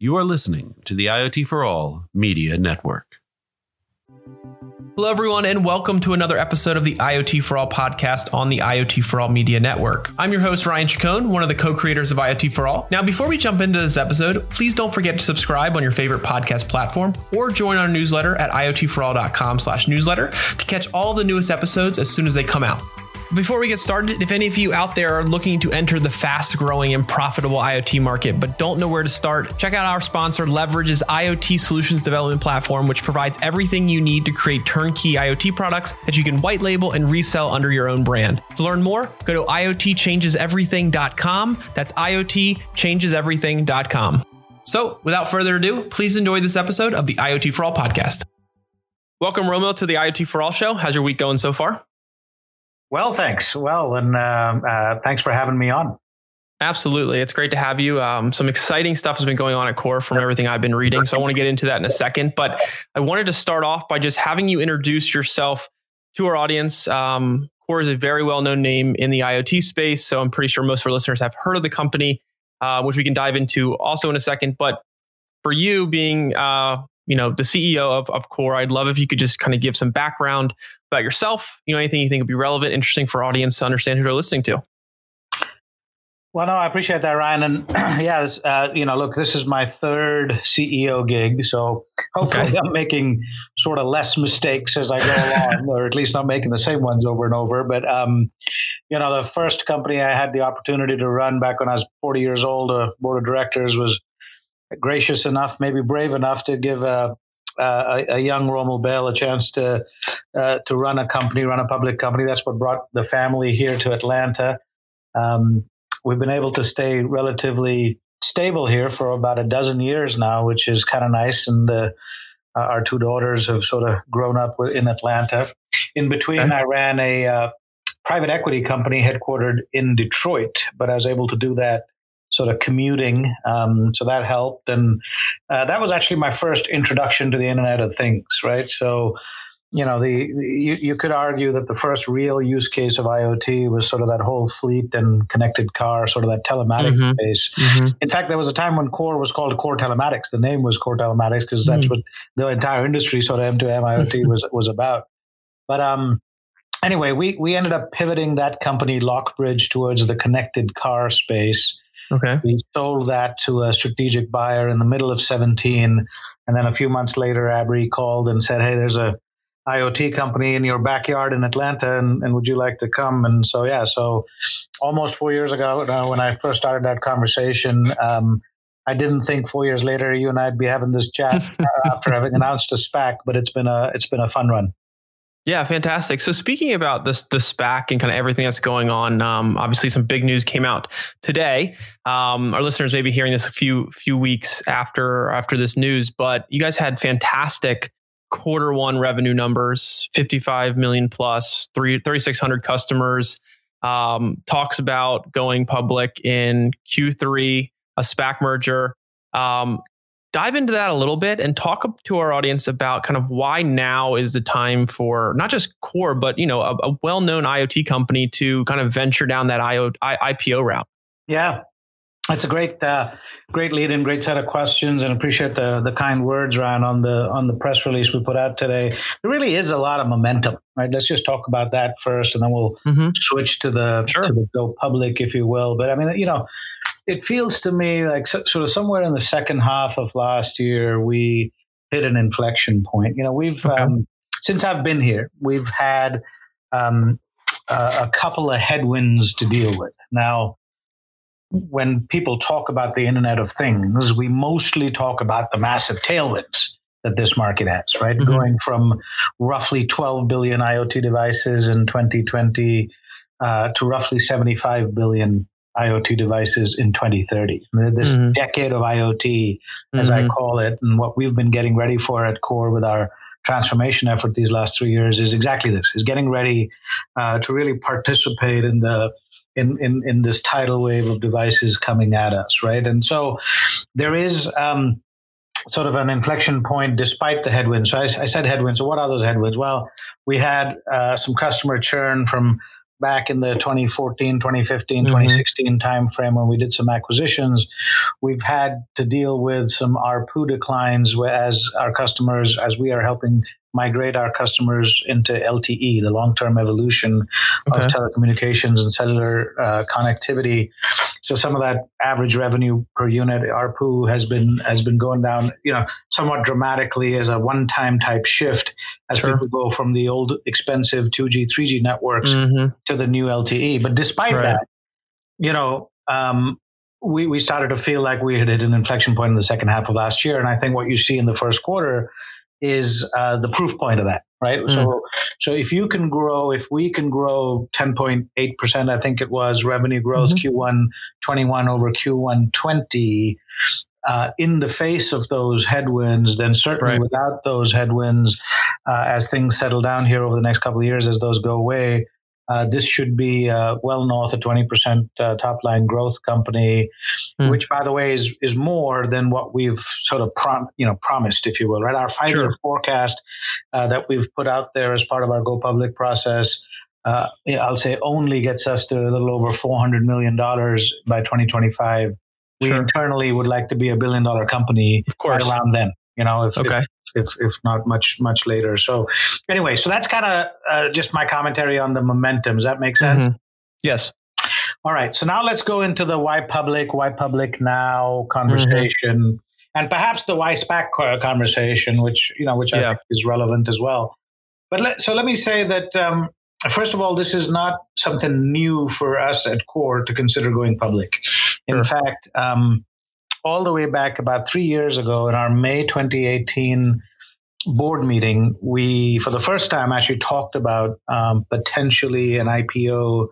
You are listening to the IoT for All Media Network. Hello, everyone, and welcome to another episode of the IoT for All podcast on the IoT for All Media Network. I'm your host, Ryan Chacon, one of the co creators of IoT for All. Now, before we jump into this episode, please don't forget to subscribe on your favorite podcast platform or join our newsletter at iotforall.com slash newsletter to catch all the newest episodes as soon as they come out. Before we get started, if any of you out there are looking to enter the fast growing and profitable IoT market but don't know where to start, check out our sponsor, Leverege's IoT solutions development platform, which provides everything you need to create turnkey IoT products that you can white label and resell under your own brand. To learn more, go to IoTchangesEverything.com. That's IoTchangesEverything.com. So, without further ado, please enjoy this episode of the IoT for All podcast. Welcome, Romil, to the IoT for All show. How's your week going so far? Well, thanks. Well, and uh, uh, thanks for having me on. Absolutely. It's great to have you. Um, some exciting stuff has been going on at KORE from everything I've been reading. So I want to get into that in a second. But I wanted to start off by just having you introduce yourself to our audience. Um, KORE is a very well known name in the IoT space. So I'm pretty sure most of our listeners have heard of the company, uh, which we can dive into also in a second. But for you being uh, you know the CEO of, of KORE. I'd love if you could just kind of give some background about yourself. You know, anything you think would be relevant, interesting for audience to understand who they're listening to. Well, no, I appreciate that, Ryan. And yeah, this, uh, you know, look, this is my third CEO gig, so hopefully okay. I'm making sort of less mistakes as I go along, or at least not making the same ones over and over. But um, you know, the first company I had the opportunity to run back when I was 40 years old, a board of directors was gracious enough, maybe brave enough to give a, a, a young Romil Bahl a chance to uh, to run a company, run a public company. That's what brought the family here to Atlanta. Um, we've been able to stay relatively stable here for about a dozen years now, which is kind of nice. And uh, our two daughters have sort of grown up in Atlanta. In between, okay. I ran a uh, private equity company headquartered in Detroit, but I was able to do that sort of commuting. Um, so that helped. And uh, that was actually my first introduction to the Internet of Things, right? So, you know, the, the you, you could argue that the first real use case of IoT was sort of that whole fleet and connected car, sort of that telematic mm-hmm. space. Mm-hmm. In fact, there was a time when KORE was called KORE Telematics. The name was KORE Telematics because that's mm-hmm. what the entire industry, sort of M2M IoT, was was about. But um, anyway, we we ended up pivoting that company Lochbridge towards the connected car space. Okay. We sold that to a strategic buyer in the middle of 17. And then a few months later, Abry called and said, Hey, there's a IoT company in your backyard in Atlanta, and, and would you like to come? And so, yeah, so almost four years ago, uh, when I first started that conversation, um, I didn't think four years later you and I'd be having this chat uh, after having announced a SPAC, but it's been a it's been a fun run. Yeah, fantastic. So speaking about this, the SPAC and kind of everything that's going on, um, obviously some big news came out today. Um, our listeners may be hearing this a few few weeks after after this news, but you guys had fantastic quarter one revenue numbers, 55 million plus, 3,600 customers. Um, talks about going public in Q3, a SPAC merger. Um, dive into that a little bit and talk to our audience about kind of why now is the time for not just KORE but you know a, a well-known iot company to kind of venture down that IO, I, ipo route. Yeah. It's a great uh, great lead and great set of questions and appreciate the the kind words Ryan on the on the press release we put out today. There really is a lot of momentum right? Let's just talk about that first and then we'll mm-hmm. switch to the sure. to the go public if you will. But i mean you know it feels to me like sort of somewhere in the second half of last year we hit an inflection point you know we've okay. um, since i've been here we've had um, a couple of headwinds to deal with now when people talk about the Internet of Things, we mostly talk about the massive tailwinds that this market has, right? Mm-hmm. Going from roughly 12 billion IoT devices in 2020 uh, to roughly 75 billion IoT devices in 2030. This mm-hmm. decade of IoT, as mm-hmm. I call it, and what we've been getting ready for at KORE with our transformation effort these last three years is exactly this: is getting ready uh, to really participate in the in, in, in this tidal wave of devices coming at us, right? And so there is um, sort of an inflection point despite the headwinds. So I, I, said headwinds. So what are those headwinds? Well, we had uh, some customer churn from back in the 2014, 2015, mm-hmm. 2016 timeframe when we did some acquisitions, we've had to deal with some ARPU declines as our customers, as we are helping migrate our customers into LTE, the long-term evolution okay. of telecommunications and cellular uh, connectivity. So some of that average revenue per unit ARPU has been has been going down, you know, somewhat dramatically as a one-time type shift as sure. people go from the old expensive 2G, 3G networks mm-hmm. to the new LTE. But despite right. that, you know, um, we we started to feel like we had hit an inflection point in the second half of last year, and I think what you see in the first quarter is uh, the proof point of that, right? Mm. So, so if you can grow, if we can grow 10.8 percent, I think it was revenue growth mm-hmm. Q1 21 over Q1 20. Uh, in the face of those headwinds, then certainly right. without those headwinds, uh, as things settle down here over the next couple of years, as those go away, uh, this should be uh, well north of 20% uh, top line growth company, mm. which, by the way, is is more than what we've sort of prom- you know promised, if you will. Right, our five year sure. forecast uh, that we've put out there as part of our go public process. Uh, I'll say only gets us to a little over $400 million by 2025. We sure. internally would like to be a billion dollar company of course. right around then you know if, okay. if, if, not much much later so anyway so that's kind of uh, just my commentary on the momentum does that make sense mm-hmm. yes all right so now let's go into the why public why public now conversation mm-hmm. and perhaps the why spac conversation which you know which yeah. i think is relevant as well but let, so let me say that um, First of all, this is not something new for us at KORE to consider going public. In sure. fact, um, all the way back about three years ago in our May 2018 board meeting, we, for the first time, actually talked about um, potentially an IPO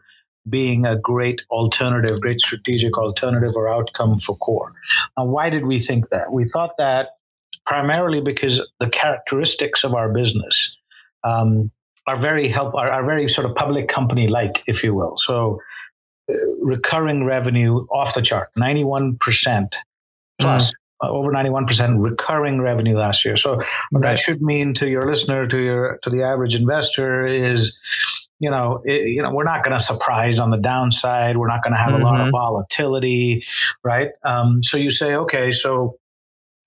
being a great alternative, great strategic alternative or outcome for KORE. Now, why did we think that? We thought that primarily because the characteristics of our business um, are very help are, are very sort of public company like, if you will. So uh, recurring revenue off the chart, 91% plus mm. over 91% recurring revenue last year. So what that should mean to your listener, to your to the average investor is you know, it, you know, we're not going to surprise on the downside. We're not going to have mm-hmm. a lot of mm-hmm. volatility, right? Um, so you say, okay, so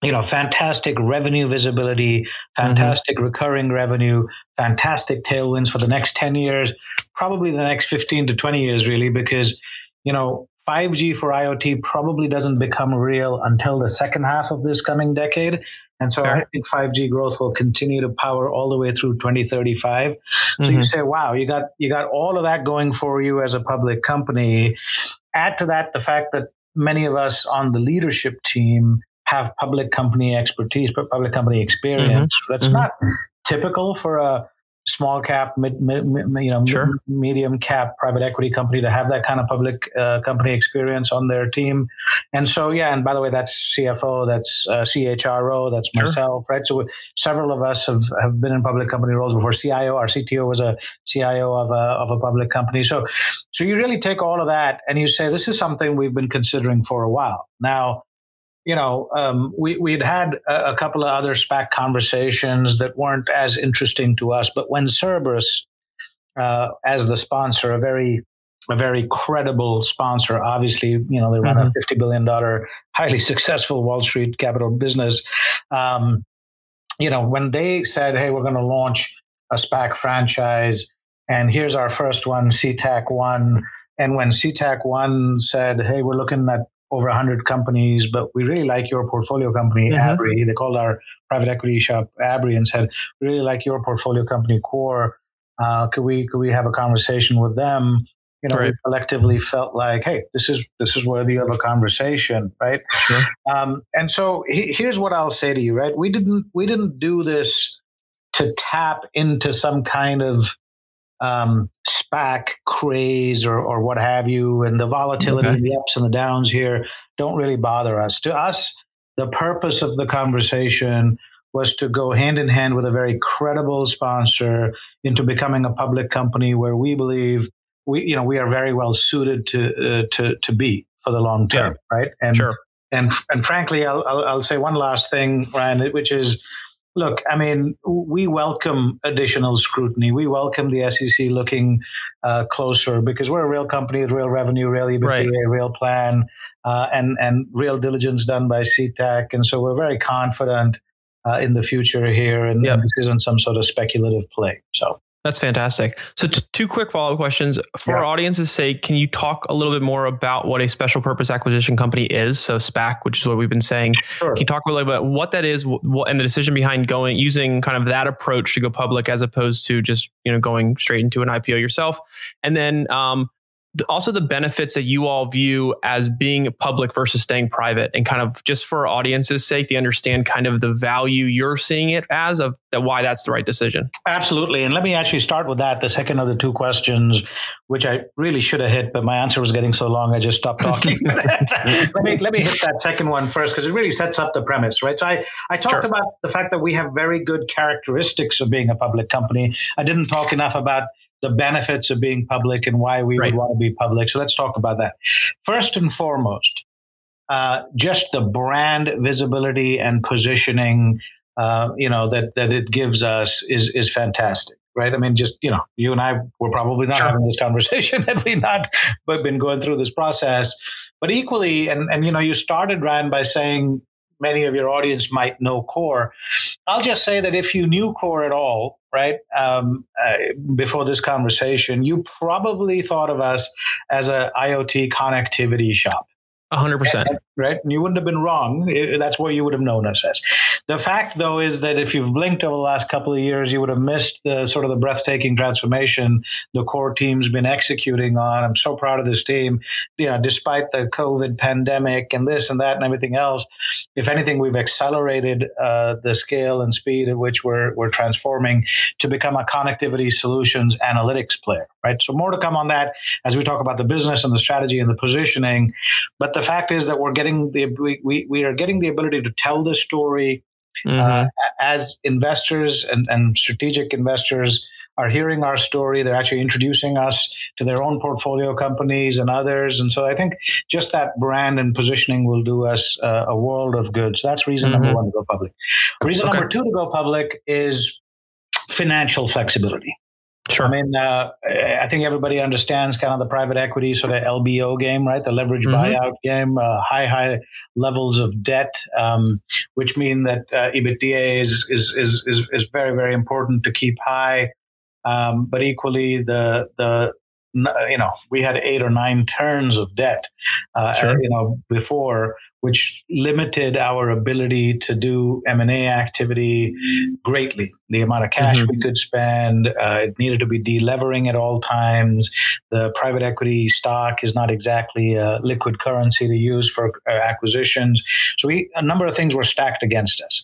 you know, fantastic revenue visibility, mm-hmm. fantastic mm-hmm. recurring revenue, fantastic tailwinds for the next 10 years, probably the next 15 to 20 years, really, because, you know, 5G for IoT probably doesn't become real until the second half of this coming decade. And so I think 5G growth will continue to power all the way through 2035. Mm-hmm. So you mm-hmm. say, wow, you got you got all of that going for you as a public company. Add to that the fact that many of us on the leadership team have public company expertise, but public company experience. Mm-hmm. That's mm-hmm. not typical for a small cap, mid, mid, you know, sure. medium cap private equity company to have that kind of public uh, company experience on their team. And so, yeah, and by the way, that's CFO, that's uh, CHRO, that's sure. myself, right? So several of us have, have been in public company roles before. CIO, our CTO was a CIO of a, of a public company. So, so you really take all of that and you say, this is something we've been considering for a while. Now, you know, um, we, we'd had a, a, couple of other SPAC conversations that weren't as interesting to us. But when Cerberus, uh, as the sponsor, a very a very credible sponsor, obviously, you know, they run mm-hmm. a fifty billion dollar, highly successful Wall Street capital business. Um, you know, when they said, "Hey, we're going to launch a SPAC franchise," and here's our first one, CTAC One. And when CTAC One said, "Hey, we're looking at over 100 companies, but we really like your portfolio company, mm-hmm. Abry. They called our private equity shop Abry and said, we really like your portfolio company, KORE. Uh, could we could we have a conversation with them? You know, right. we collectively felt like, hey, this is this is worthy of a conversation, right? Sure. Um, and so he, here's what I'll say to you, right? We didn't we didn't do this to tap into some kind of um, SPAC craze or, or what have you, and the volatility, okay. the ups and the downs here don't really bother us. To us, the purpose of the conversation was to go hand in hand with a very credible sponsor into becoming a public company where we believe we, you know, we are very well suited to uh, to to be for the long term, right? And sure. and and frankly, I'll, I'll, I'll say one last thing, Ryan, which is look, I mean, we welcome additional scrutiny. We welcome the SEC looking uh, closer because we're a real company with real revenue, real EBITDA, right. real plan, uh, and and real diligence done by CTAC, and so we're very confident uh, in the future here, and, yep. and this isn't some sort of speculative play. So. That's fantastic. So, t- two quick follow up questions. For yeah. our audience's sake, can you talk a little bit more about what a special purpose acquisition company is? So, SPAC, which is what we've been saying. Sure. Can you talk a little bit about what that is what, and the decision behind going using kind of that approach to go public as opposed to just you know going straight into an IPO yourself? And then um, also the benefits that you all view as being public versus staying private and kind of just for our audience's sake they understand kind of the value you're seeing it as of that why that's the right decision. Absolutely. And let me actually start with that the second of the two questions which i really should have hit but my answer was getting so long i just stopped talking. Let me let me hit that second one first because it really sets up the premise right? So i i talked sure. about the fact that we have very good characteristics of being a public company. I didn't talk enough about the benefits of being public and why we right. would want to be public. So let's talk about that. First and foremost, uh, just the brand visibility and positioning, uh, you know, that that it gives us is is fantastic, right? I mean, just you know, you and I were probably not sure. having this conversation had we not been going through this process. But equally, and and you know, you started Ryan by saying many of your audience might know KORE. I'll just say that if you knew KORE at all, right, um, uh, before this conversation, you probably thought of us as a IoT connectivity shop. 100%. Right? And you wouldn't have been wrong. That's what you would have known us as. The fact, though, is that if you've blinked over the last couple of years, you would have missed the sort of the breathtaking transformation the KORE team's been executing on. I'm so proud of this team. You know, despite the COVID pandemic and this and that and everything else, if anything, we've accelerated uh, the scale and speed at which we're, we're transforming to become a connectivity solutions analytics player, right? So more to come on that as we talk about the business and the strategy and the positioning. But the fact is that we're getting the we, we, we are getting the ability to tell the story mm-hmm. uh, as investors and, and strategic investors are hearing our story. They're actually introducing us to their own portfolio companies and others. And so I think just that brand and positioning will do us uh, a world of good. So that's reason mm-hmm. number one to go public. Reason okay. number two to go public is financial flexibility. Sure. I mean, uh, I think everybody understands kind of the private equity sort of LBO game, right? The leverage mm-hmm. buyout game, uh, high, high levels of debt, um, which mean that uh, EBITDA is, is, is, is, is very, very important to keep high. Um, but equally, the, the, you know, we had eight or nine turns of debt, uh, sure. you know, before, which limited our ability to do M&A activity greatly. The amount of cash mm-hmm. we could spend, uh, it needed to be delevering at all times. The private equity stock is not exactly a liquid currency to use for uh, acquisitions. So we, a number of things were stacked against us.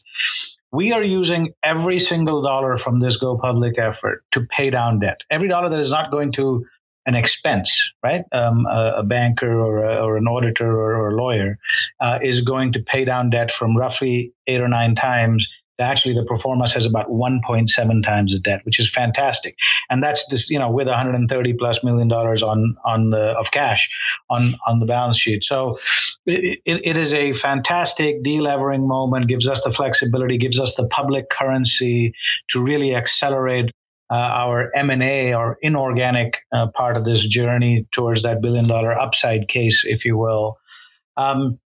We are using every single dollar from this go public effort to pay down debt. Every dollar that is not going to an expense, right? Um, a, a, banker or, a, or, an auditor or, or a lawyer uh, is going to pay down debt from roughly eight or nine times. Actually, the performance has about 1.7 times the debt, which is fantastic, and that's this, you know, with 130 plus million dollars on on the of cash on on the balance sheet. So, it, it is a fantastic delevering moment. Gives us the flexibility, gives us the public currency to really accelerate our M&A or inorganic uh, part of this journey towards that billion dollar upside case, if you will. Um,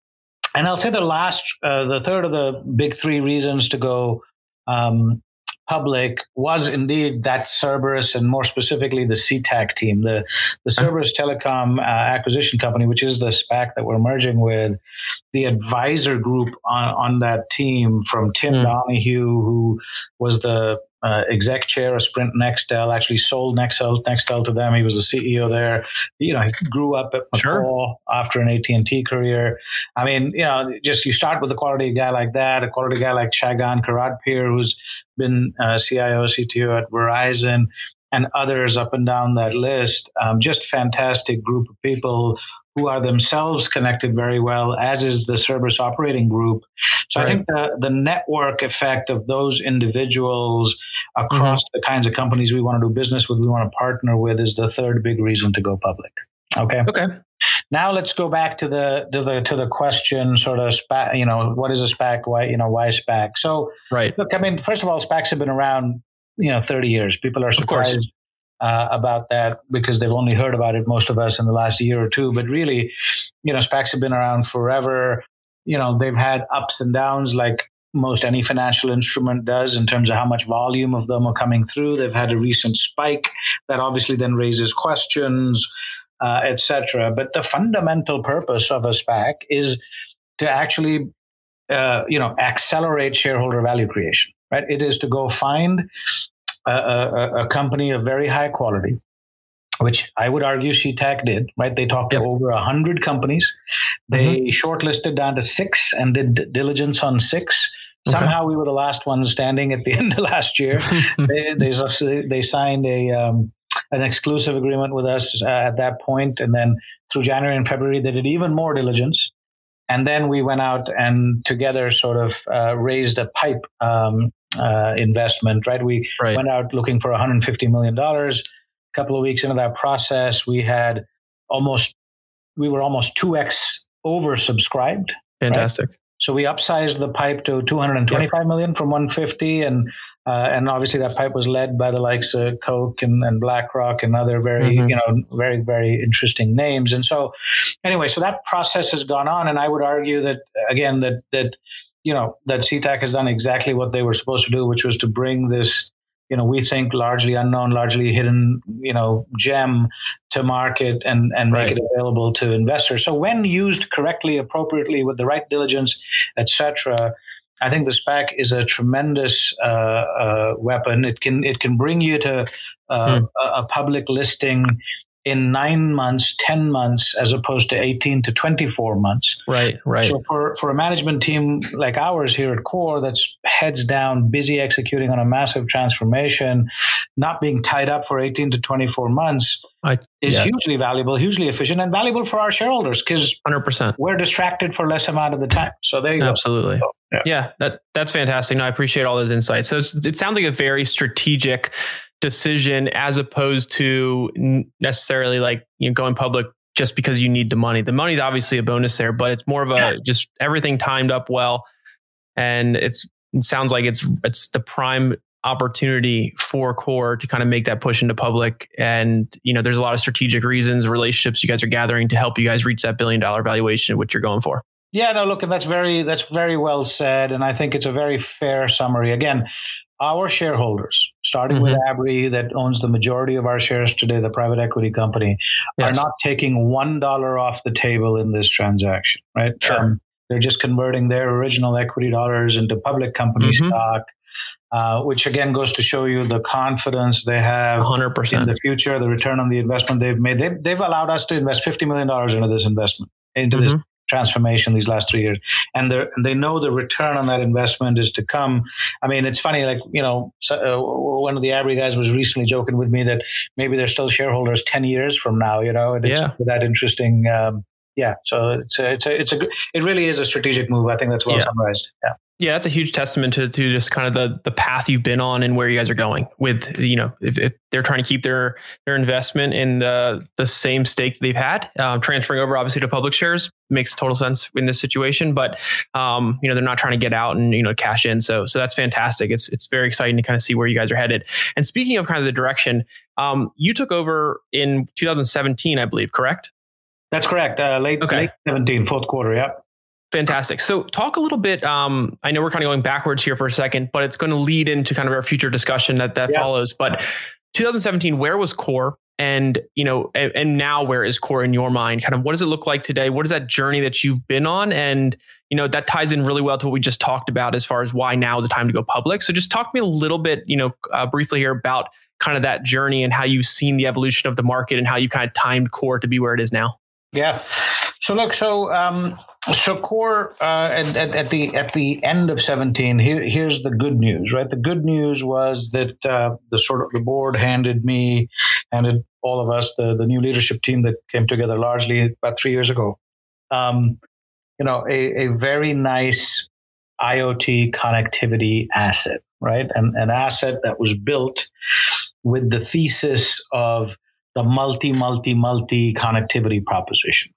and I'll say the last, uh, the third of the big three reasons to go um, public was indeed that Cerberus and more specifically the CTAC team, the, the Cerberus Telecom uh, acquisition company, which is the SPAC that we're merging with. The advisor group on, on that team from Tim mm. Donahue, who was the uh, exec chair of Sprint Nextel, actually sold Nextel, Nextel to them. He was the CEO there. You know, he grew up at McCaw sure. after an AT&T career. I mean, you know, just you start with a quality guy like that, a quality guy like Shaygan Kheradpir, who's been uh, CIO, CTO at Verizon, and others up and down that list. Um, just fantastic group of people who are themselves connected very well, as is the service operating group. So right. I think the, the network effect of those individuals across mm-hmm. the kinds of companies we want to do business with, we want to partner with, is the third big reason to go public. Okay. Okay. Now let's go back to the to the to the question, sort of SPAC. You know, what is a SPAC? Why you know why SPAC? So right. Look, I mean, first of all, SPACs have been around you know 30 years. People are surprised uh, about that because they've only heard about it most of us in the last year or two. But really, you know, SPACs have been around forever. You know, they've had ups and downs like most any financial instrument does in terms of how much volume of them are coming through. They've had a recent spike that obviously then raises questions, uh, etc. But the fundamental purpose of a SPAC is to actually, uh, you know, accelerate shareholder value creation. Right? It is to go find a, a, a company of very high quality which I would argue CTAC did, right? They talked yep. to over 100 companies. They mm-hmm. shortlisted down to six and did diligence on six. Okay. Somehow we were the last ones standing at the end of last year. they, they, they, signed a um, an exclusive agreement with us uh, at that point, and then through January and February they did even more diligence. And then we went out and together sort of uh, raised a pipe um, uh, investment, right? We right. went out looking for 150 million dollars A couple of weeks into that process, we had almost we were almost two x oversubscribed. Fantastic. Right? So we upsized the pipe to 225 yep. million from 150, and uh, and obviously that pipe was led by the likes of Koch and, and BlackRock and other very mm-hmm. you know very very interesting names. And so anyway, so that process has gone on, and I would argue that again that that you know that CTAC has done exactly what they were supposed to do, which was to bring this you know we think largely unknown largely hidden you know gem to market and and make it available to investors so when used correctly appropriately with the right diligence etc I think the SPAC is a tremendous uh, uh, weapon. It can it can bring you to uh, hmm. a, a, public listing in nine months, 10 months, as opposed to 18 to 24 months. Right, right. So for, for a management team like ours here at KORE that's heads down, busy executing on a massive transformation, not being tied up for 18 to 24 months I, is yes. hugely valuable, hugely efficient, and valuable for our shareholders because 100%. we're distracted for less amount of the time. So there you Absolutely. go. Absolutely. yeah. yeah, that, that's fantastic. No, I appreciate all those insights. So it sounds like a very strategic decision as opposed to necessarily like you know going public just because you need the money. The money's obviously a bonus there, but it's more of a yeah. just everything timed up well, and it's it sounds like it's it's the prime opportunity for KORE to kind of make that push into public and you know there's a lot of strategic reasons relationships you guys are gathering to help you guys reach that billion dollar valuation which you're going for yeah no look and that's very that's very well said and i think it's a very fair summary again our shareholders, starting mm-hmm. with Abry, that owns the majority of our shares today, the private equity company, yes. are not taking one dollar off the table in this transaction, right? Sure. Um, they're just converting their original equity dollars into public company mm-hmm. stock. Uh, which again goes to show you the confidence they have 100%. in the future, the return on the investment they've made. They've, they've allowed us to invest $50 million into this investment, into mm-hmm. this transformation these last three years, and they they know the return on that investment is to come. I mean, it's funny, like you know, so, uh, one of the Abry guys was recently joking with me that maybe they're still shareholders ten years from now. You know, and it's yeah. that interesting. Um, yeah, so it's a, it's a, it's a it really is a strategic move. I think that's well yeah. summarized. Yeah. Yeah, that's a huge testament to, to just kind of the the path you've been on and where you guys are going with you know if, if they're trying to keep their their investment in the the same stake that they've had um, transferring over obviously to public shares makes total sense in this situation but um, you know they're not trying to get out and you know cash in. So so that's fantastic. It's it's very exciting to kind of see where you guys are headed. And speaking of kind of the direction um, you took over in 2017 I believe correct? That's correct. Uh, late okay. late 17 fourth quarter yep Fantastic. So, talk a little bit. Um, I know we're kind of going backwards here for a second, but it's going to lead into kind of our future discussion that that yeah. follows. But 2017, where was KORE, and you know, and, and, now where is KORE in your mind? Kind of, what does it look like today? What is that journey that you've been on? And you know, that ties in really well to what we just talked about as far as why now is the time to go public. So, just talk to me a little bit, you know, uh, briefly here about kind of that journey and how you've seen the evolution of the market and how you kind of timed KORE to be where it is now. Yeah. So look, so um, so KORE uh, at, at, at, the at the end of seventeen. Here, here's the good news, right? The good news was that uh, the sort of the board handed me, handed all of us, the the new leadership team that came together largely about three years ago. Um, you know, a, a very nice IoT connectivity asset, right? And an asset that was built with the thesis of the multi, multi, multi connectivity proposition,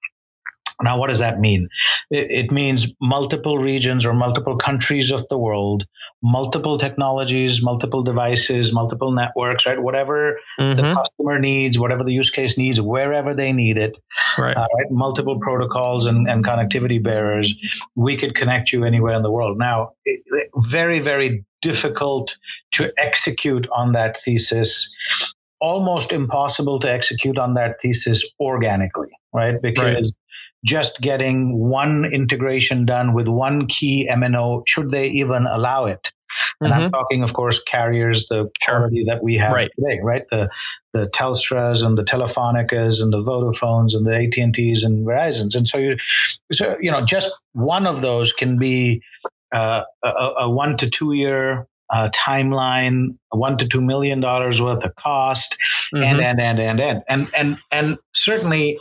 Now, what does that mean? It, it, means multiple regions or multiple countries of the world, multiple technologies, multiple devices, multiple networks, right? Whatever mm-hmm. the customer needs, whatever the use case needs, wherever they need it, right? Uh, right? Multiple protocols and, and connectivity bearers, we could connect you anywhere in the world. Now, it, very, very difficult to execute on that thesis almost impossible to execute on that thesis organically, right? Because right just getting one integration done with one key MNO, should they even allow it? And mm-hmm. I'm talking, of course, carriers, the parity sure. that we have right. today, right? The the Telstras and the Telefonicas and the Vodafones and the AT and T's and Verizon's, and so you, so you know, just one of those can be uh, a, a, one to two year uh, timeline, one to two million dollars worth of cost, mm-hmm. and, and and and and and and and certainly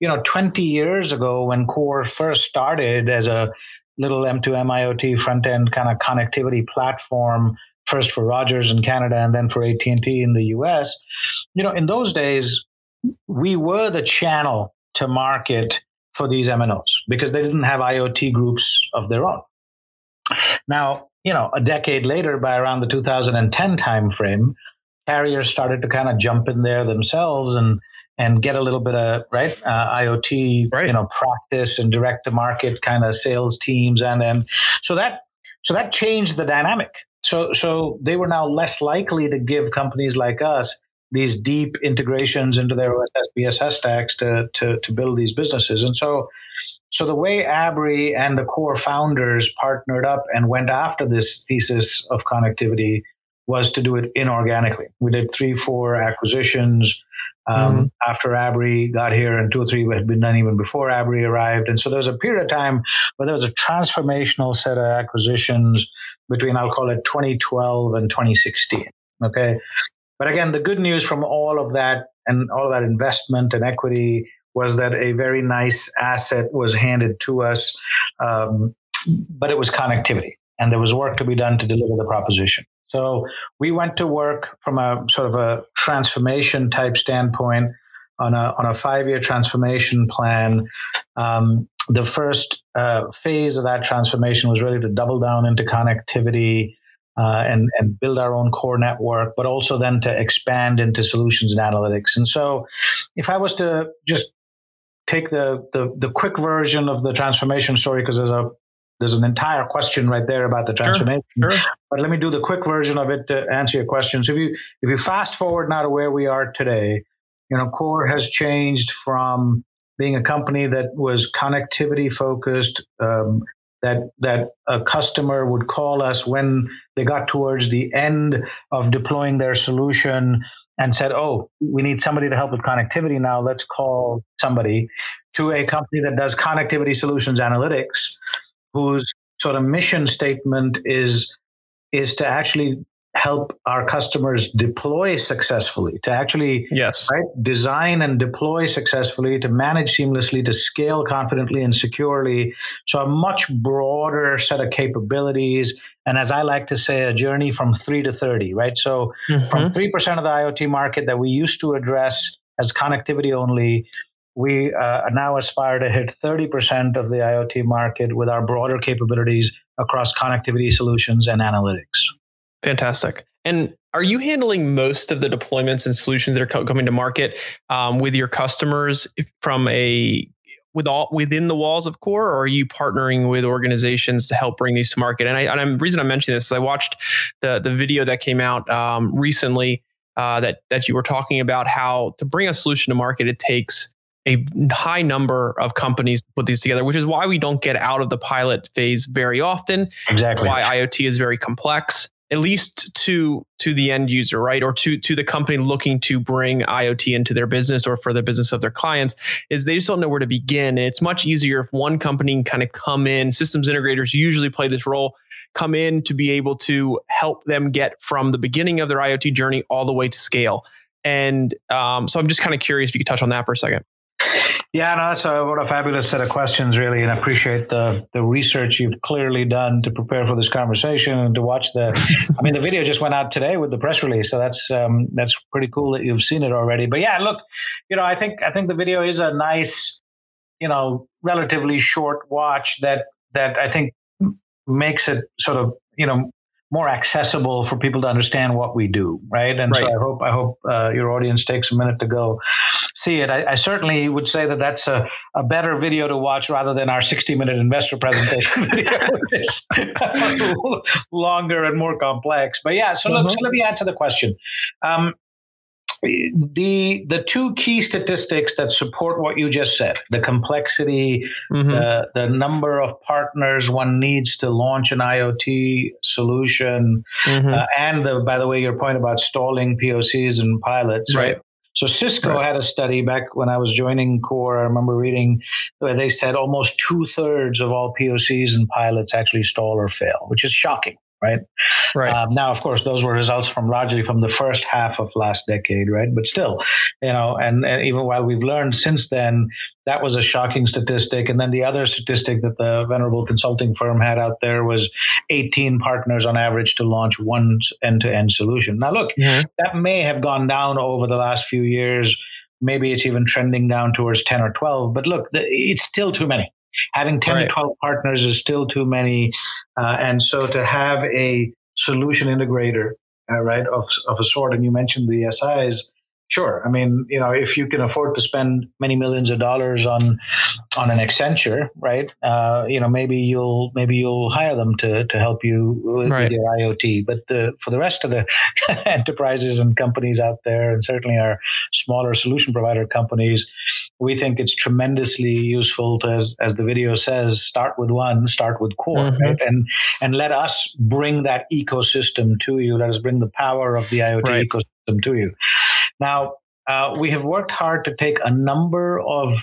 you know, 20 years ago when KORE first started as a little M2M IoT front end kind of connectivity platform, first for Rogers in Canada and then for AT&T in the US, you know, in those days, we were the channel to market for these MNOs because they didn't have IoT groups of their own. Now, you know, a decade later, by around the 2010 timeframe, carriers started to kind of jump in there themselves and and get a little bit of right uh, IoT, right. you know, practice and direct to market kind of sales teams, and then so that so that changed the dynamic. So so they were now less likely to give companies like us these deep integrations into their OSS BSS stacks to to to build these businesses, and so. So the way Abry and the KORE founders partnered up and went after this thesis of connectivity was to do it inorganically. We did three, four acquisitions um, mm-hmm. after Abry got here, and two or three had been done even before Abry arrived. And so there was a period of time where there was a transformational set of acquisitions between, I'll call it 2012 and 2016. Okay. But again, the good news from all of that and all of that investment and equity was that a very nice asset was handed to us, um, but it was connectivity. And there was work to be done to deliver the proposition. So we went to work from a sort of a transformation type standpoint on a on a five year transformation plan. Um, the first uh, phase of that transformation was really to double down into connectivity uh, and and build our own core network, but also then to expand into solutions and analytics. And so, if I was to just take the the, the quick version of the transformation story, because there's a there's an entire question right there about the transformation. Sure, sure. But let me do the quick version of it to answer your question. So if you if you fast forward now to where we are today, you know, KORE has changed from being a company that was connectivity focused, um, that that a customer would call us when they got towards the end of deploying their solution and said, "Oh, we need somebody to help with connectivity now. Let's call somebody." To a company that does connectivity solutions analytics whose sort of mission statement is is to actually help our customers deploy successfully to actually yes. right design and deploy successfully to manage seamlessly to scale confidently and securely. So a much broader set of capabilities and as i like to say a journey from 3 to 30 right? So mm-hmm. from 3% of the iot market that we used to address as connectivity only we uh, now aspire to hit 30% of the IoT market with our broader capabilities across connectivity solutions and analytics. Fantastic. And are you handling most of the deployments and solutions that are co- coming to market um, with your customers from a with all within the walls of KORE or are you partnering with organizations to help bring these to market? And I, and the reason I'm mentioning this is I watched the the video that came out um, recently uh, that that you were talking about how to bring a solution to market it takes a high number of companies put these together, which is why we don't get out of the pilot phase very often. Exactly. Why IoT is very complex, at least to to the end user, right? Or to to the company looking to bring IoT into their business or for the business of their clients, is they just don't know where to begin. And it's much easier if one company can kind of come in. Systems integrators usually play this role, come in to be able to help them get from the beginning of their IoT journey all the way to scale. And um, so I'm just kind of curious if you could touch on that for a second. Yeah, no, that's a, what a fabulous set of questions, really, and I appreciate the the research you've clearly done to prepare for this conversation and to watch the. I mean, the video just went out today with the press release, so that's um, that's pretty cool that you've seen it already. But yeah, look, you know, I think I think the video is a nice you know, relatively short watch that that I think makes it sort of, you know, more accessible for people to understand what we do, right? And right. so I hope I hope uh, your audience takes a minute to go see it. I, I, certainly would say that that's a, a better video to watch rather than our 60 minute investor presentation video, which is longer and more complex. But yeah, so, look, so let me answer the question. Um, the the two key statistics that support what you just said the complexity mm-hmm. the, the number of partners one needs to launch an iot solution mm-hmm. uh, and the by the way your point about stalling pocs and pilots right, right? So Cisco right. had a study back when I was joining KORE. I remember reading where they said almost two thirds of all POCs and pilots actually stall or fail, which is shocking right? Right. Um, now, of course, those were results from largely from the first half of last decade, right? But still, you know, and, and, even while we've learned since then, that was a shocking statistic. And then the other statistic that the venerable consulting firm had out there was 18 partners on average to launch one end-to-end solution. Now, look, mm-hmm. that may have gone down over the last few years. Maybe it's even trending down towards 10 or 12. But look, it's still too many. Having 10 right. to 12 partners is still too many. Uh, and so to have a solution integrator, uh, right, of, of a sort, and you mentioned the SIs, Sure. I mean, you know, if you can afford to spend many millions of dollars on on an Accenture, right? Uh, you know, maybe you'll maybe you'll hire them to to help you with, right. your IoT. But the, for the rest of the enterprises and companies out there, and certainly our smaller solution provider companies, we think it's tremendously useful to, as as the video says, start with one, start with KORE, mm-hmm. right? And and let us bring that ecosystem to you. Let us bring the power of the IoT right. ecosystem them to you. Now, uh, we have worked hard to take a number of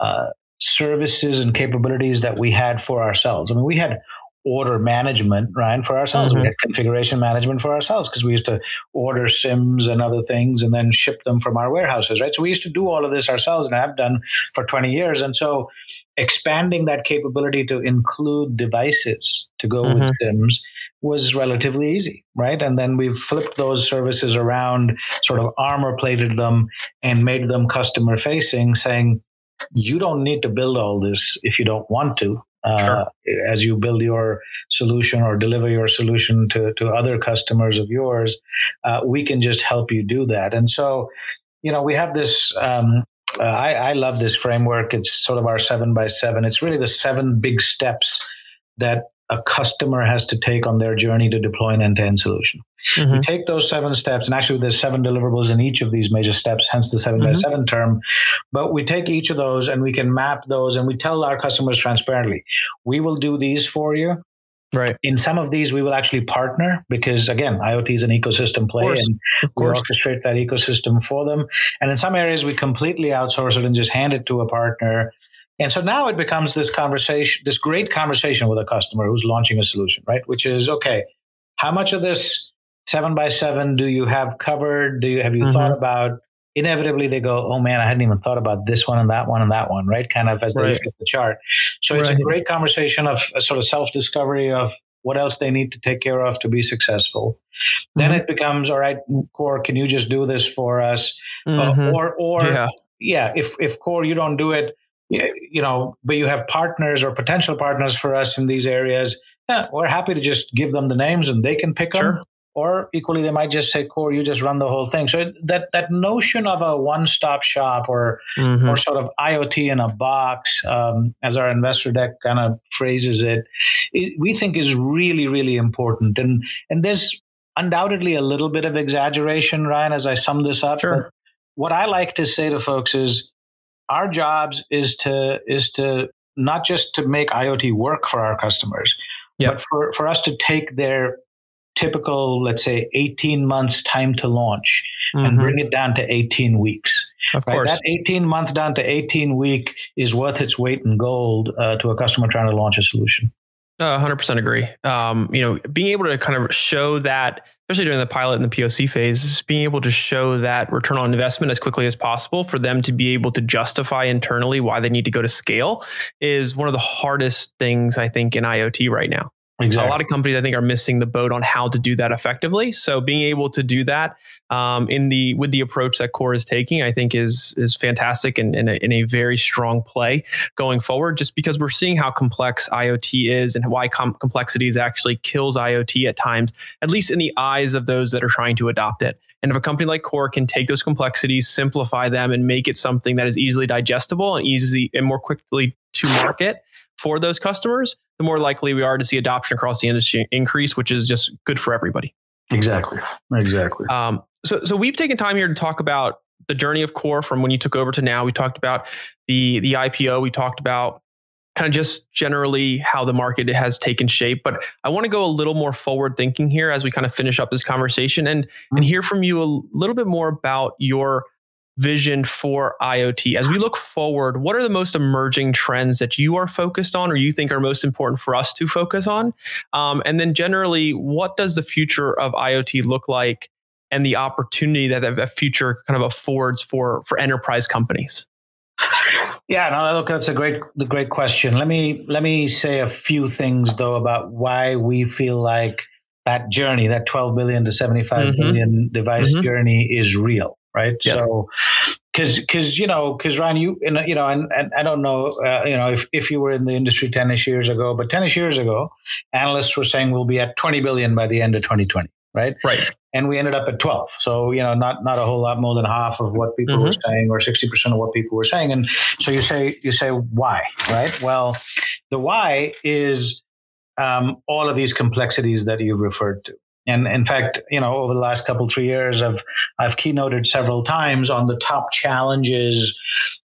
uh, services and capabilities that we had for ourselves. I mean, we had order management, right, for ourselves. Mm-hmm. We had configuration management for ourselves because we used to order SIMs and other things and then ship them from our warehouses, right? So we used to do all of this ourselves and have done for 20 years. And so expanding that capability to include devices to go mm-hmm. with SIMs was relatively easy, right? And then we've flipped those services around, sort of armor plated them, and made them customer facing, saying, you don't need to build all this if you don't want to. Uh, sure. As you build your solution or deliver your solution to, to other customers of yours, uh, we can just help you do that. And so, you know, we have this um, uh, I, I, love this framework. It's sort of our seven by seven. It's really the seven big steps that a customer has to take on their journey to deploy an end-to-end solution. Mm-hmm. We take those seven steps, and actually there's seven deliverables in each of these major steps, hence the 7 mm-hmm. by seven term. But we take each of those and we can map those and we tell our customers transparently, we will do these for you. Right. In some of these, we will actually partner because, again, IoT is an ecosystem play, and we orchestrate that ecosystem for them. And in some areas, we completely outsource it and just hand it to a partner and so now it becomes this conversation, this great conversation with a customer who's launching a solution, right? Which is, okay, how much of this seven by seven do you have covered? Do you have you mm-hmm. thought about? Inevitably, they go, oh man, I hadn't even thought about this one and that one and that one, right? Kind of as right. they look at the chart. So it's right. a great conversation of a sort of self discovery of what else they need to take care of to be successful. Mm-hmm. Then it becomes, all right, KORE, can you just do this for us? Uh, mm-hmm. Uh, or, or yeah. yeah, if if KORE you don't do it, you know, but you have partners or potential partners for us in these areas. Yeah, we're happy to just give them the names and they can pick sure. them. Or equally, they might just say, "KORE, you just run the whole thing." So that that notion of a one-stop shop or mm-hmm. or sort of IoT in a box, um, as our investor deck kind of phrases it, it, we think is really really important. And and there's undoubtedly a little bit of exaggeration, Ryan, as I sum this up. Sure. what I like to say to folks is our jobs is to is to not just to make IoT work for our customers, yep. but for, for us to take their typical, let's say, 18 months time to launch mm-hmm. and bring it down to 18 weeks. Of right? course. That 18 month down to 18 week is worth its weight in gold uh, to a customer trying to launch a solution. Uh, 100% agree. Um, you know, being able to kind of show that, especially during the pilot and the POC phase, being able to show that return on investment as quickly as possible for them to be able to justify internally why they need to go to scale is one of the hardest things I think in IoT right now. Exactly. A lot of companies, I think, are missing the boat on how to do that effectively. So being able to do that um, in the with the approach that KORE is taking, I think is is fantastic and, in, a, very strong play going forward. Just because we're seeing how complex IoT is and why com- complexities actually kills IoT at times, at least in the eyes of those that are trying to adopt it. And if a company like KORE can take those complexities, simplify them, and make it something that is easily digestible and easy and more quickly to market for those customers, the more likely we are to see adoption across the industry increase, which is just good for everybody. Exactly. Exactly. Um, so, so we've taken time here to talk about the journey of KORE from when you took over to now. We talked about the the IPO. We talked about kind of just generally how the market has taken shape. But I want to go a little more forward thinking here as we kind of finish up this conversation and mm-hmm. and hear from you a little bit more about your vision for IoT. As we look forward, what are the most emerging trends that you are focused on or you think are most important for us to focus on? Um, and then generally, what does the future of IoT look like and the opportunity that that future kind of affords for, for enterprise companies? Yeah, no, look, that's a great, the great question. Let me let me say a few things though about why we feel like that journey, that 12 billion to seventy-five mm-hmm. billion device mm-hmm. journey, is real right? Yes. So, because because you know because Ryan, you you know, and, and I don't know, uh, you know, if if you were in the industry ten years ago, but ten years ago, analysts were saying we'll be at twenty billion by the end of 2020, right? Right. And we ended up at 12. So you know, not not a whole lot more than half of what people mm-hmm. were saying, or 60 percent of what people were saying. And so you say you say why, right? Well, the why is um, all of these complexities that you've referred to. And in fact, you know, over the last couple three years, I've I've keynoted several times on the top challenges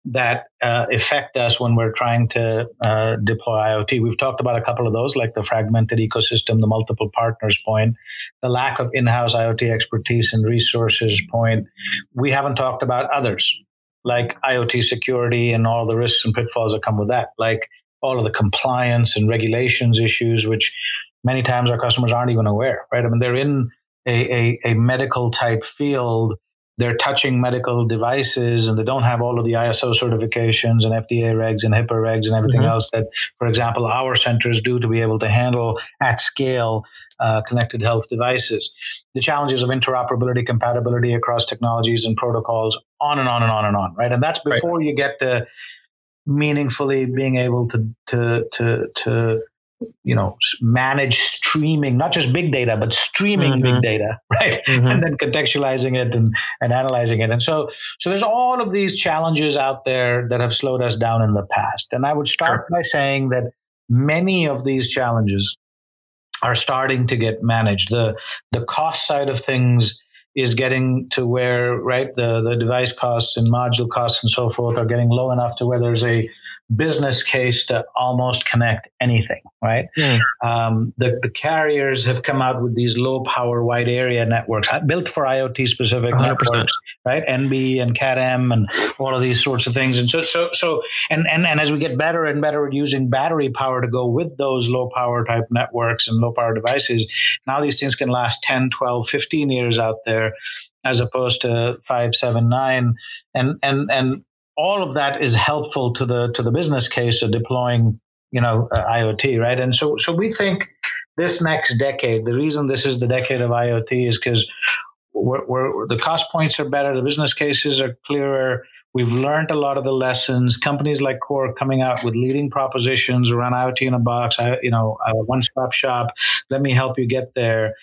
that uh, affect us when we're trying to uh, deploy IoT. We've talked about a couple of those, like the fragmented ecosystem, the multiple partners point, the lack of in-house IoT expertise and resources point. We haven't talked about others, like IoT security and all the risks and pitfalls that come with that, like all of the compliance and regulations issues, which many times our customers aren't even aware, right? I mean, they're in a, a, a medical type field, they're touching medical devices and they don't have all of the ISO certifications and FDA regs and HIPAA regs and everything mm-hmm. else that, for example, our centers do to be able to handle at scale uh, connected health devices. The challenges of interoperability, compatibility across technologies and protocols, on and on and on and on, right? And that's before right. you get to meaningfully being able to to to to you know manage streaming not just big data but streaming mm-hmm. big data right mm-hmm. and then contextualizing it and, and analyzing it and so so there's all of these challenges out there that have slowed us down in the past and i would start sure. by saying that many of these challenges are starting to get managed the the cost side of things is getting to where right the the device costs and module costs and so forth are getting low enough to where there's a business case to almost connect anything, right? Mm. Um, the, the carriers have come out with these low power wide area networks uh, built for IoT specific 100%. networks, right? NB and CAT-M and all of these sorts of things. And so, so, so, and, and, and as we get better and better at using battery power to go with those low power type networks and low power devices, now these things can last 10, 12, 15 years out there as opposed to five, seven, nine. And, and, and all of that is helpful to the to the business case of deploying you know uh, IoT, right? And so so we think this next decade, the reason this is the decade of IoT is because we're, we're, the cost points are better, the business cases are clearer. We've learned a lot of the lessons. Companies like KORE coming out with leading propositions around IoT in a box, you know, one-stop shop. Let me help you get there.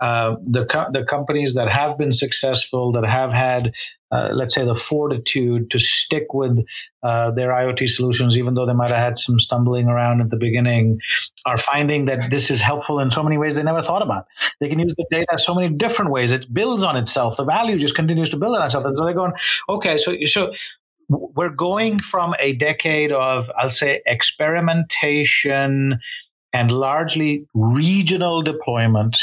Uh, the co- the companies that have been successful, that have had uh, let's say, the fortitude to stick with uh, their IoT solutions, even though they might have had some stumbling around at the beginning, are finding that this is helpful in so many ways they never thought about. They can use the data so many different ways. It builds on itself. The value just continues to build on itself. And so they're going, okay, so so we're going from a decade of, I'll say, experimentation and largely regional deployments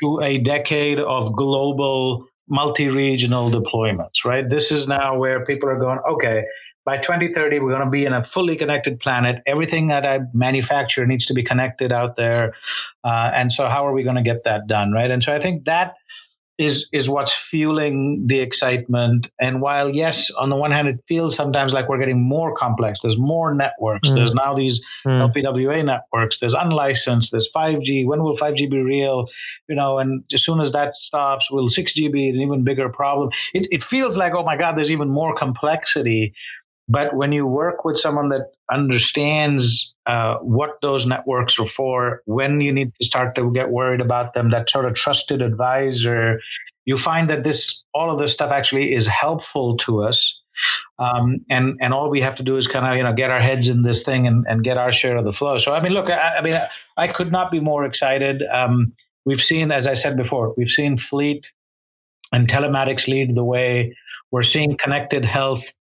to a decade of global multi-regional deployments, right? This is now where people are going, okay, by 2030 we're going to be in a fully connected planet. Everything that i manufacture needs to be connected out there. Uh, and so how are we going to get that done right? And so i think that is is what's fueling the excitement. And while yes, on the one hand, it feels sometimes like we're getting more complex. There's more networks. Mm. There's now these mm. LPWA networks. There's unlicensed. There's 5G. When will 5G be real? You know, and as soon as that stops, will 6G be an even bigger problem? It it feels like oh my God, there's even more complexity. But when you work with someone that understands uh, what those networks are for, when you need to start to get worried about them, that sort of trusted advisor, you find that this all of this stuff actually is helpful to us. Um, and and all we have to do is kind of you know get our heads in this thing and, and get our share of the flow. So I mean, look, I, I mean, I could not be more excited. Um, we've seen, as I said before, we've seen fleet and telematics lead the way. We're seeing connected health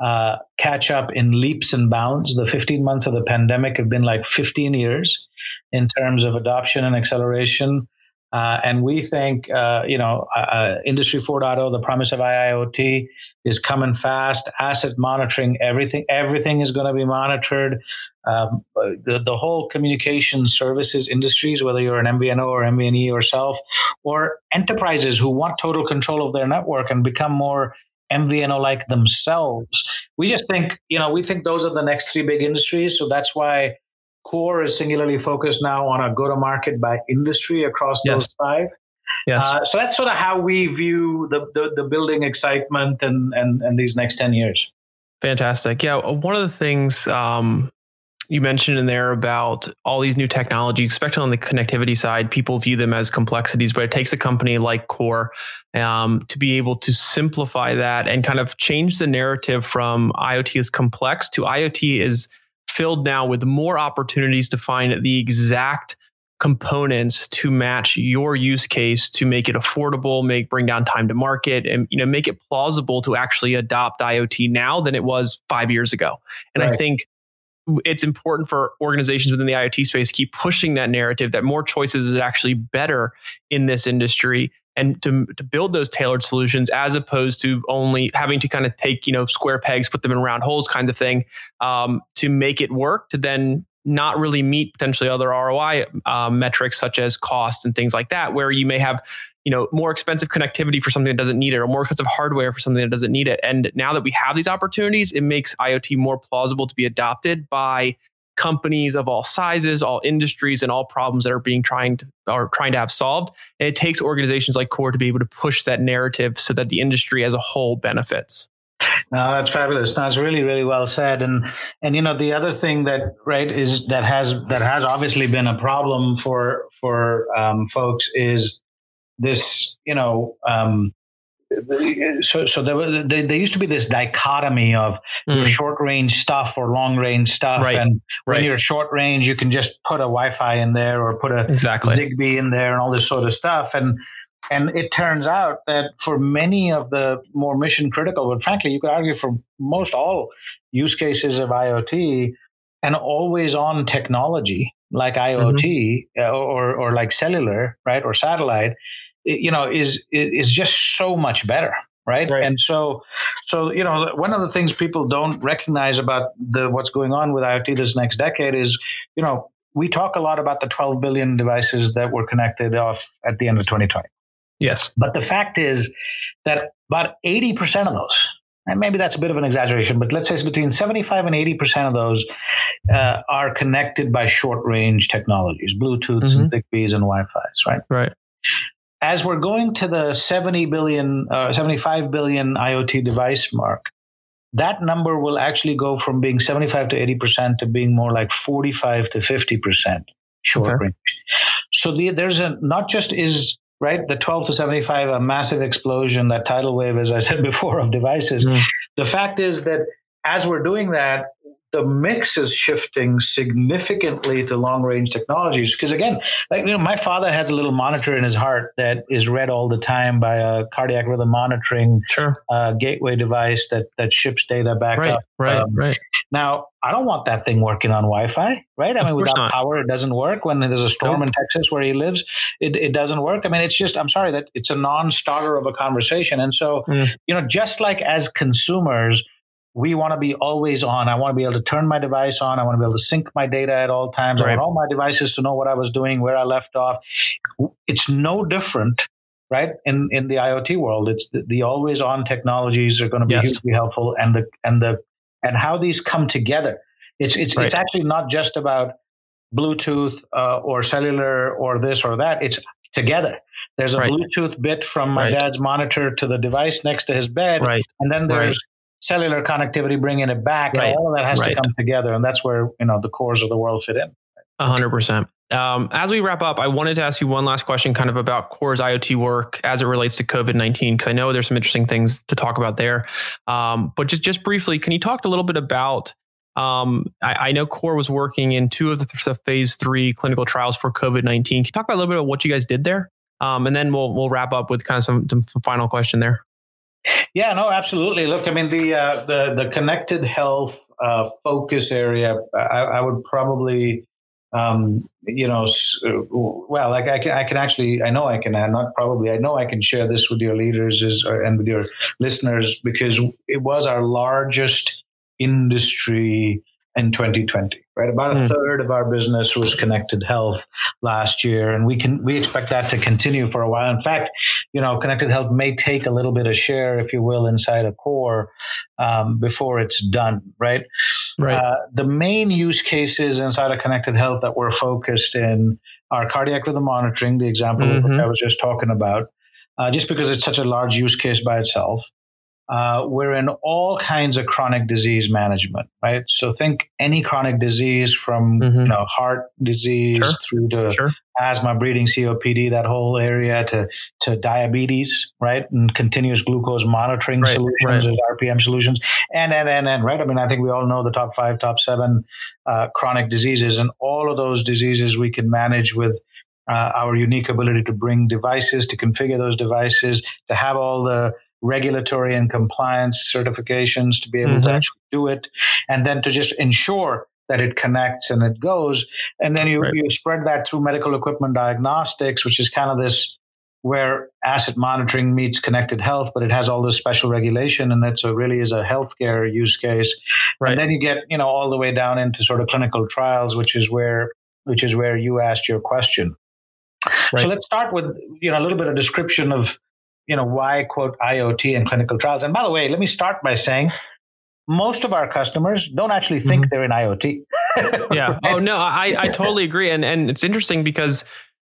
uh, catch up in leaps and bounds. The 15 months of the pandemic have been like 15 years in terms of adoption and acceleration. Uh, and we think, uh, you know, uh, uh Industry 4.0, the promise of IIoT is coming fast. Asset monitoring, everything, everything is going to be monitored. Um, the, the whole communication services industries, whether you're an MVNO or MVNE yourself, or enterprises who want total control of their network and become more MVNO like themselves. We just think, you know, we think those are the next three big industries. So that's why KORE is singularly focused now on a go to market by industry across yes. those five. Yes. Uh, so that's sort of how we view the, the, the building excitement and, and, and these next 10 years. Fantastic. Yeah. One of the things um, you mentioned in there about all these new technologies, especially on the connectivity side, people view them as complexities, but it takes a company like KORE um, to be able to simplify that and kind of change the narrative from IoT is complex to IoT is filled now with more opportunities to find the exact components to match your use case to make it affordable make bring down time to market and you know make it plausible to actually adopt iot now than it was five years ago and right. i think it's important for organizations within the IoT space to keep pushing that narrative that more choices is actually better in this industry and to, to build those tailored solutions as opposed to only having to kind of take you know square pegs put them in round holes kind of thing um, to make it work to then not really meet potentially other ROI um, metrics such as cost and things like that, where you may have you know more expensive connectivity for something that doesn't need it or more expensive hardware for something that doesn't need it and now that we have these opportunities it makes iot more plausible to be adopted by companies of all sizes all industries and all problems that are being trying to are trying to have solved and it takes organizations like KORE to be able to push that narrative so that the industry as a whole benefits no, that's fabulous. That's really, really well said. And and you know the other thing that right is that has that has obviously been a problem for for um, folks is this. You know, um, so so there, was, there, there used to be this dichotomy of mm. short range stuff or long range stuff, right. and when right. you're short range, you can just put a Wi-Fi in there or put a exactly. Zigbee in there and all this sort of stuff, and and it turns out that for many of the more mission critical, but frankly, you could argue for most all use cases of IoT, an always on technology like IoT mm-hmm. Uh, or, or like cellular, right, or satellite, you know, is is just so much better. Right? right? And so, so you know, one of the things people don't recognize about the what's going on with IoT this next decade is, you know, we talk a lot about the 12 billion devices that were connected off at the end of 2020. Yes. But the fact is that about 80% of those, and maybe that's a bit of an exaggeration, but let's say it's between 75 and 80% of those uh, are connected by short range technologies, Bluetooths mm-hmm. and Zigbees and Wi Fi's, right? Right. As we're going to the 70 billion, uh, 75 billion IoT device mark, that number will actually go from being 75 to 80% to being more like 45 to 50% short okay. range. So the, there's a not just is right? The 12 to 75, a massive explosion, that tidal wave, as I said before, of devices. Mm. The fact is that as we're doing that, the mix is shifting significantly to long range technologies. Because again, like you know, my father has a little monitor in his heart that is read all the time by a cardiac rhythm monitoring sure. uh, gateway device that that ships data back right, up. Right, um, right. Now, I don't want that thing working on Wi-Fi, right? I of mean, without not. power, it doesn't work. When there's a storm in Texas where he lives, it, it doesn't work. I mean, it's just, I'm sorry that it's a non-starter of a conversation. And so, mm. you know, just like as consumers, we want to be always on. I want to be able to turn my device on. I want to be able to sync my data at all times. Right. I want all my devices to know what I was doing, where I left off. It's no different right? In in the IoT world, it's the, the always on technologies are going to be yes. hugely helpful, and the and the and how these come together. It's it's right. it's actually not just about Bluetooth uh, or cellular or this or that. It's together. There's a right. Bluetooth bit from my right. dad's monitor to the device next to his bed, right. and then there's cellular connectivity bringing it back, and all of that has to come together, and that's where you know the KOREs of the world fit in. hundred percent. Um, as we wrap up, I wanted to ask you one last question, kind of about KORE's IoT work as it relates to COVID nineteen, because I know there's some interesting things to talk about there. Um, but just just briefly, can you talk a little bit about? Um, I, I, know KORE was working in two of the th- phase three clinical trials for COVID nineteen. Can you talk about a little bit about what you guys did there? Um, and then we'll we'll wrap up with kind of some, some final question there. Yeah, no, absolutely. Look, I mean the uh, the the connected health uh, focus area. I, I would probably um, you know, uh, well, like I can, I can actually, I know I can, I'm not probably, I know I can share this with your leaders is, and with your listeners because it was our largest industry in 2020 right about a mm. third of our business was connected health last year and we can we expect that to continue for a while in fact you know connected health may take a little bit of share if you will inside a KORE um, before it's done right right uh, the main use cases inside of connected health that we're focused in are cardiac rhythm monitoring the example mm-hmm. i was just talking about uh, just because it's such a large use case by itself uh, we're in all kinds of chronic disease management, right? So think any chronic disease from mm-hmm. you know heart disease sure. through to sure. asthma, breathing, COPD, that whole area to to diabetes, right? And continuous glucose monitoring right, solutions, right. RPM solutions, and and and and right. I mean, I think we all know the top five, top seven uh, chronic diseases, and all of those diseases we can manage with. Uh, our unique ability to bring devices, to configure those devices, to have all the regulatory and compliance certifications to be able mm-hmm. to actually do it, and then to just ensure that it connects and it goes. And then you, right. you spread that through medical equipment diagnostics, which is kind of this where asset monitoring meets connected health, but it has all this special regulation, and that's a really is a healthcare use case. Right. And then you get you know all the way down into sort of clinical trials, which is where which is where you asked your question. Right. So let's start with you know a little bit of description of you know, why quote IoT and clinical trials. And by the way, let me start by saying most of our customers don't actually think mm-hmm. they're in IoT. yeah. Oh no, I, I totally agree. And and it's interesting because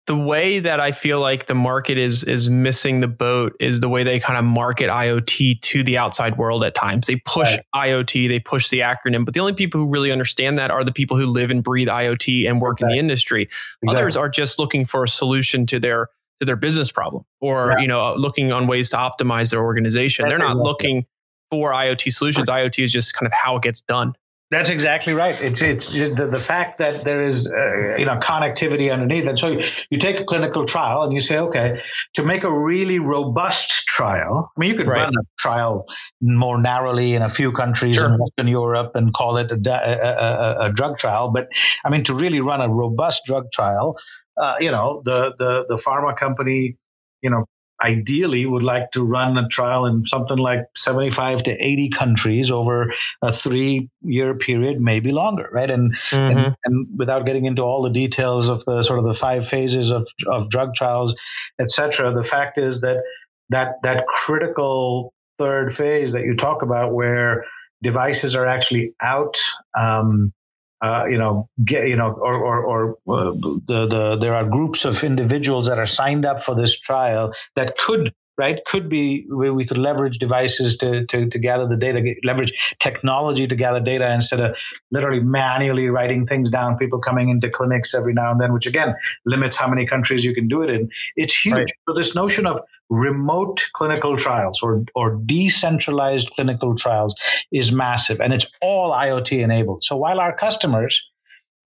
the way that I feel like the market is is missing the boat is the way they kind of market IoT to the outside world at times. They push right. IoT, they push the acronym, but the only people who really understand that are the people who live and breathe IoT and work exactly. in the industry. Exactly. Others are just looking for a solution to their to their business problem or yeah. you know looking on ways to optimize their organization That's they're not exactly. looking for iot solutions iot is just kind of how it gets done that's exactly right. It's it's the, the fact that there is uh, you know connectivity underneath, and so you, you, take a clinical trial and you say, okay, to make a really robust trial. I mean, you could right. run a trial more narrowly in a few countries sure. in Western Europe and call it a, a, a, a, drug trial, but I mean, to really run a robust drug trial, uh, you know, the, the, the pharma company, you know, ideally would like to run a trial in something like 75 to 80 countries over a three year period, maybe longer, right? And, mm-hmm. and, and without getting into all the details of the sort of the five phases of, of drug trials, et cetera, the fact is that that that critical third phase that you talk about where devices are actually out um, uh, you know, get, you know, or, or, or uh, the, the, there are groups of individuals that are signed up for this trial that could right? Could be we, we could leverage devices to, to, to gather the data, leverage technology to gather data instead of literally manually writing things down. People coming into clinics every now and then, which again limits how many countries you can do it in. It's huge. Right. So this notion of remote clinical trials or or decentralized clinical trials is massive, and it's all IoT enabled. So while our customers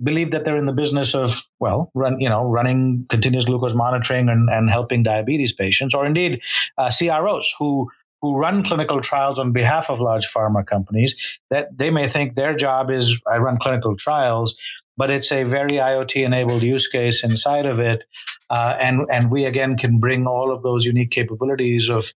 believe that they're in the business of well run you know running continuous glucose monitoring and, and helping diabetes patients or indeed uh, CROs who who run clinical trials on behalf of large pharma companies that they may think their job is i run clinical trials but it's a very iot enabled use case inside of it uh, and and we again can bring all of those unique capabilities of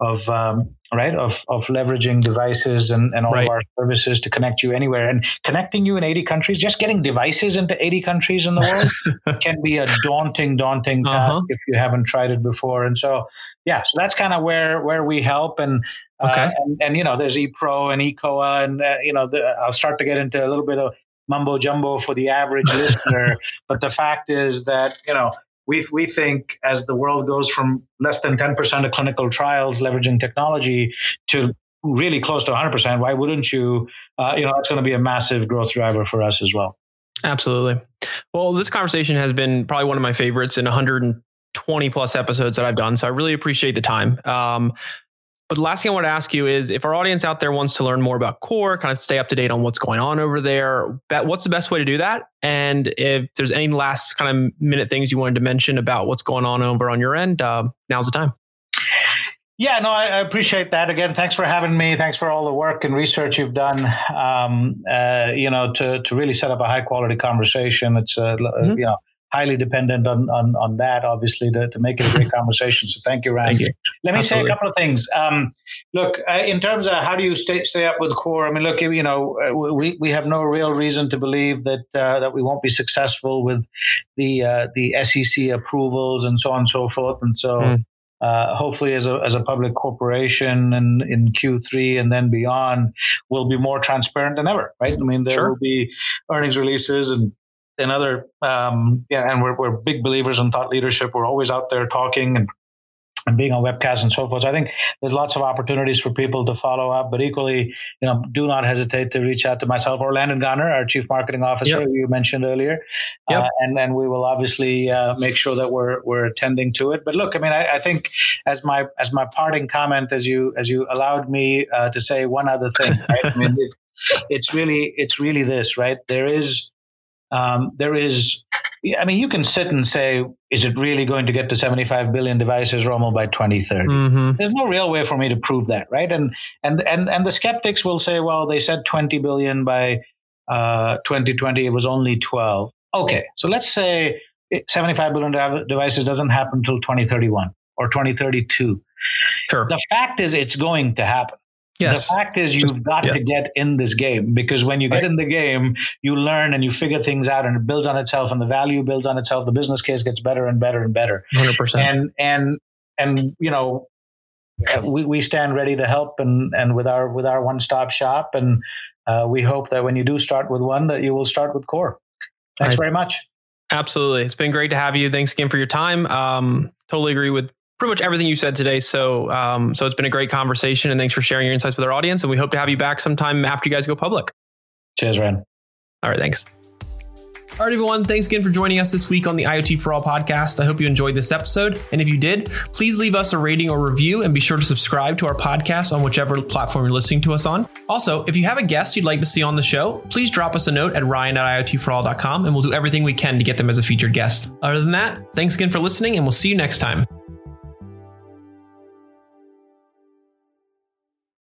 of um, right of of leveraging devices and, and all right. of our services to connect you anywhere and connecting you in 80 countries just getting devices into 80 countries in the world can be a daunting daunting task uh-huh. if you haven't tried it before and so yeah so that's kind of where where we help and uh, okay. and, and you know there's ePro and eCOA and uh, you know the, I'll start to get into a little bit of mumbo jumbo for the average listener but the fact is that you know we, we think as the world goes from less than 10% of clinical trials leveraging technology to really close to 100%, why wouldn't you? Uh, you know, that's going to be a massive growth driver for us as well. Absolutely. Well, this conversation has been probably one of my favorites in 120 plus episodes that I've done. So I really appreciate the time. Um, but the last thing I want to ask you is if our audience out there wants to learn more about KORE, kind of stay up to date on what's going on over there, what's the best way to do that? And if there's any last kind of minute things you wanted to mention about what's going on over on your end, uh, now's the time. Yeah, no, I, appreciate that. Again, thanks for having me. Thanks for all the work and research you've done. Um, uh, you know, to to really set up a high quality conversation. It's uh, mm-hmm. you know highly dependent on on, on that, obviously, to, to make it a great conversation. So thank you, Ryan. Thank you. Let me Absolutely. say a couple of things. Um, look, uh, in terms of how do you stay stay up with KORE? I mean, look, you know, uh, we we have no real reason to believe that uh, that we won't be successful with the uh, the SEC approvals and so on and so forth. And so. Mm. Uh, hopefully, as a as a public corporation, and in Q3 and then beyond, we'll be more transparent than ever, right? I mean, there sure. will be earnings releases and and other um, yeah, and we're, we're big believers in thought leadership. We're always out there talking and and being on webcasts and so forth. So I think there's lots of opportunities for people to follow up, but equally, you know, do not hesitate to reach out to myself or Landon Garner, our chief marketing officer, yep. you mentioned earlier, yep. uh, and and we will obviously uh, make sure that we're we're attending to it. But look, I mean, I, I think as my as my parting comment, as you as you allowed me uh, to say one other thing, right? I mean, it's, it's really it's really this, right? There is um, there is, I mean, you can sit and say, is it really going to get to 75 billion devices, Romil, by 2030? Mm-hmm. There's no real way for me to prove that, right? And and and and the skeptics will say, well, they said 20 billion by uh, 2020. It was only 12. Okay, so let's say 75 billion devices doesn't happen until 2031 or 2032. Sure. The fact is, it's going to happen. Yes. The fact is, you've Just, got yeah. to get in this game because when you get right. in the game, you learn and you figure things out, and it builds on itself, and the value builds on itself. The business case gets better and better and better. Hundred percent. And and and you know, we, we stand ready to help and and with our with our one stop shop, and uh, we hope that when you do start with one, that you will start with KORE. Thanks I, very much. Absolutely, it's been great to have you. Thanks again for your time. Um, totally agree with pretty much everything you said today. So, um, so it's been a great conversation, and thanks for sharing your insights with our audience. And we hope to have you back sometime after you guys go public. Cheers, Ryan. All right, thanks. All right, everyone. Thanks again for joining us this week on the IoT for All podcast. I hope you enjoyed this episode. And if you did, please leave us a rating or review and be sure to subscribe to our podcast on whichever platform you're listening to us on. Also, if you have a guest you'd like to see on the show, please drop us a note at ryan at iotforall.com and we'll do everything we can to get them as a featured guest. Other than that, thanks again for listening and we'll see you next time.